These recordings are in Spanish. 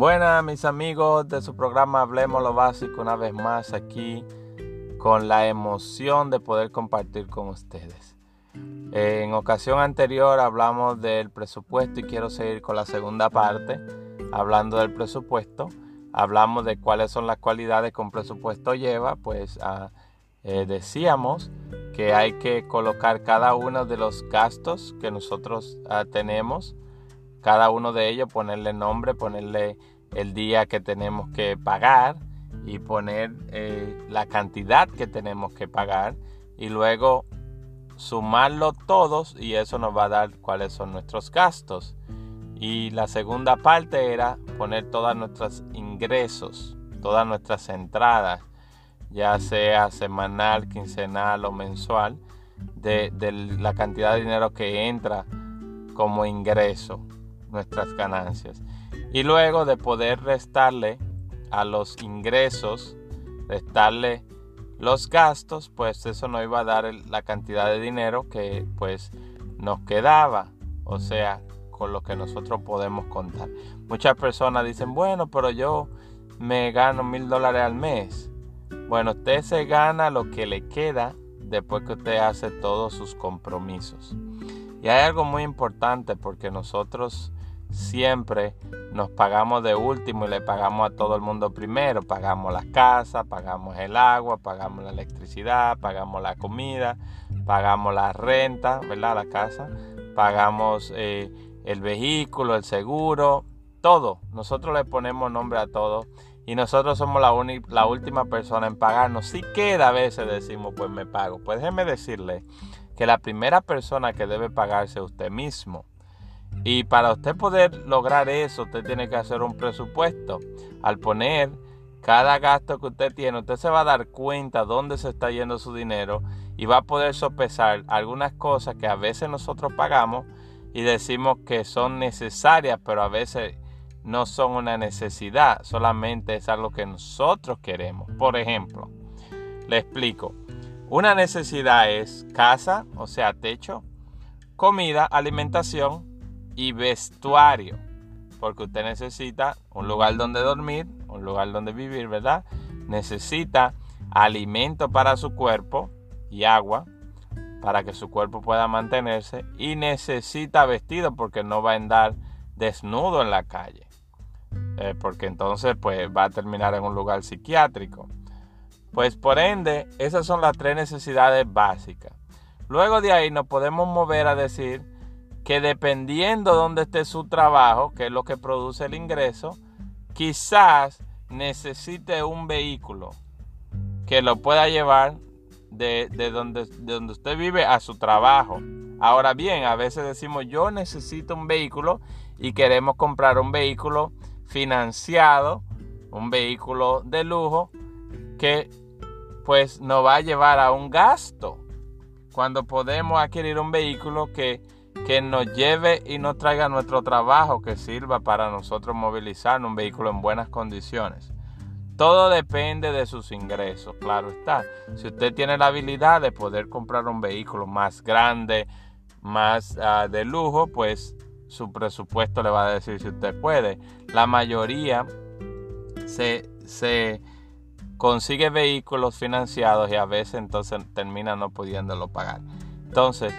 Buenas mis amigos de su programa Hablemos lo Básico una vez más aquí con la emoción de poder compartir con ustedes. En ocasión anterior hablamos del presupuesto y quiero seguir con la segunda parte hablando del presupuesto. Hablamos de cuáles son las cualidades que un presupuesto lleva, pues ah, eh, decíamos que hay que colocar cada uno de los gastos que nosotros ah, tenemos, cada uno de ellos, ponerle nombre, ponerle el día que tenemos que pagar y poner eh, la cantidad que tenemos que pagar y luego sumarlo todos y eso nos va a dar cuáles son nuestros gastos. Y la segunda parte era poner todos nuestros ingresos, todas nuestras entradas ya sea semanal, quincenal o mensual, de, la cantidad de dinero que entra como ingreso, nuestras ganancias. Y luego de poder restarle a los ingresos, restarle los gastos, pues eso nos iba a dar la cantidad de dinero que pues nos quedaba, o sea, con lo que nosotros podemos contar. Muchas personas dicen, bueno, pero yo me gano mil dólares al mes. Bueno, usted se gana lo que le queda después que usted hace todos sus compromisos. Y hay algo muy importante porque nosotros siempre nos pagamos de último y le pagamos a todo el mundo primero. Pagamos la casa, pagamos el agua, pagamos la electricidad, pagamos la comida, pagamos la renta, ¿verdad? La casa, pagamos eh, el vehículo, el seguro, todo. Nosotros le ponemos nombre a todo y nosotros somos la, la última persona en pagarnos. Si queda a veces decimos, pues me pago. Pues déjeme decirle que la primera persona que debe pagarse es usted mismo. Y para usted poder lograr eso, usted tiene que hacer un presupuesto. Al poner cada gasto que usted tiene, usted se va a dar cuenta dónde se está yendo su dinero y va a poder sopesar algunas cosas que a veces nosotros pagamos y decimos que son necesarias, pero a veces no son una necesidad, solamente es algo que nosotros queremos. Por ejemplo, le explico. Una necesidad es casa, o sea, techo, comida, alimentación y vestuario. Porque usted necesita un lugar donde dormir, un lugar donde vivir, ¿verdad? Necesita alimento para su cuerpo y agua para que su cuerpo pueda mantenerse. Y necesita vestido porque no va a andar desnudo en la calle. Eh, porque entonces pues va a terminar en un lugar psiquiátrico. Pues por ende, esas son las tres necesidades básicas. Luego de ahí nos podemos mover a decir que dependiendo de dónde esté su trabajo, que es lo que produce el ingreso, quizás necesite un vehículo que lo pueda llevar de, donde, de donde usted vive a su trabajo. Ahora bien, a veces decimos yo necesito un vehículo y queremos comprar un vehículo financiado, un vehículo de lujo que pues nos va a llevar a un gasto cuando podemos adquirir un vehículo que, que nos lleve y nos traiga nuestro trabajo, que sirva para nosotros movilizar un vehículo en buenas condiciones. Todo depende de sus ingresos, claro está. Si usted tiene la habilidad de poder comprar un vehículo más grande, más ah, de lujo, pues su presupuesto le va a decir si usted puede. La mayoría se, se consigue vehículos financiados y a veces entonces termina no pudiéndolo pagar. Entonces,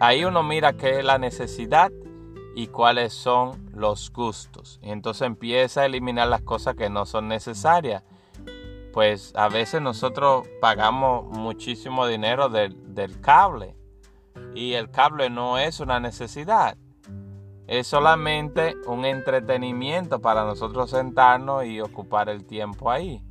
ahí uno mira qué es la necesidad y cuáles son los gustos. Y entonces empieza a eliminar las cosas que no son necesarias. Pues a veces nosotros pagamos muchísimo dinero del, cable y el cable no es una necesidad es solamente un entretenimiento para nosotros sentarnos y ocupar el tiempo ahí.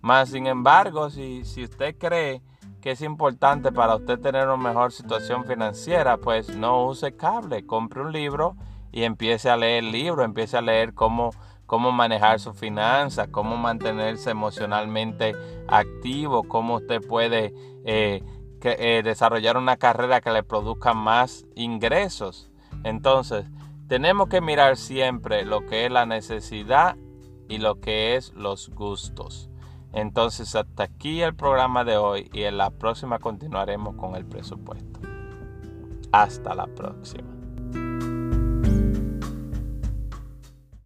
Más sin embargo, si, si usted cree que es importante para usted tener una mejor situación financiera, pues no use cable, compre un libro y empiece a leer el libro, empiece a leer cómo, cómo manejar sus finanzas, cómo mantenerse emocionalmente activo, cómo usted puede eh, eh, desarrollar una carrera que le produzca más ingresos. Entonces, tenemos que mirar siempre lo que es la necesidad y lo que es los gustos. Entonces, hasta aquí el programa de hoy y en la próxima continuaremos con el presupuesto. Hasta la próxima.